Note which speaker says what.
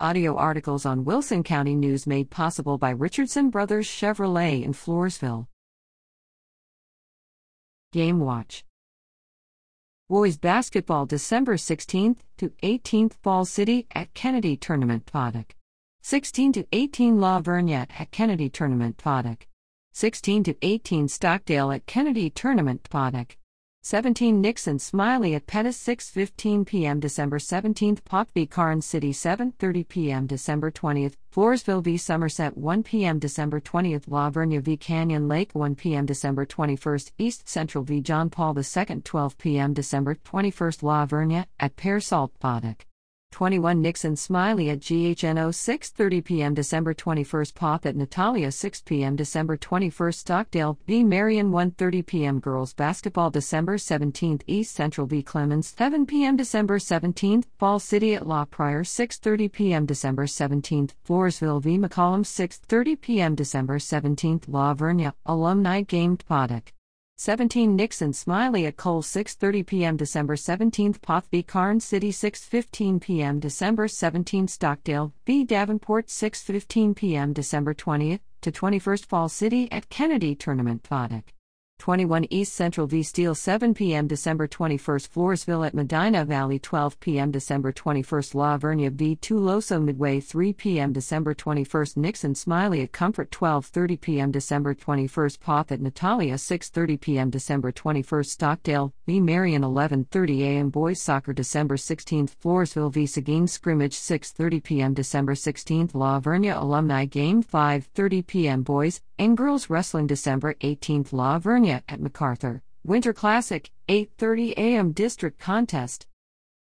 Speaker 1: Audio articles on Wilson County News made possible by Richardson Brothers Chevrolet in Floresville. Game Watch Boys Basketball December 16th to 18th Fall City at Kenedy Tournament Potoc. 16 to 18 La Vernia at Kenedy Tournament Potoc. 16 to 18 Stockdale at Kenedy Tournament Potoc. 17 Nixon Smiley at Pettus 6:15 p.m. December 17th Poth v Karnes City 7:30 p.m. December 20th Floresville v Somerset 1 p.m. December 20th La Vernia v Canyon Lake 1 p.m. December 21st East Central v John Paul II 12 p.m. December 21st La Vernia at Pearsall Potoc 21 Nixon Smiley at GHNO 6:30 p.m. December 21st Poth at Natalia 6 p.m. December 21st Stockdale v Marion 1:30 p.m. Girls Basketball December 17th East Central v Clemens 7 p.m. December 17th Fall City at La Pryor 6:30 p.m. December 17th Floresville v McCollum 6:30 p.m. December 17th La Vernia Alumni Game Potoc 17 Nixon Smiley at Cole 6:30 p.m. December 17th Poth v Karnes City 6:15 p.m. December 17th Stockdale v Davenport 6:15 p.m. December 20th to 21st Fall City at Kenedy Tournament Potoc 21 East Central v Steele 7 p.m. December 21st Floresville at Medina Valley 12 p.m. December 21st La Vernia v Tuloso Midway 3 p.m. December 21st Nixon Smiley at Comfort 12:30 p.m. December 21st Poth at Natalia 6:30 p.m. December 21st Stockdale v Marion 11:30 a.m. Boys Soccer December 16th Floresville v Seguin Scrimmage 6:30 p.m. December 16th La Vernia Alumni Game 5:30 p.m. Boys and Girls Wrestling December 18th La Vernia at MacArthur. Winter Classic, 8:30 a.m. District Contest.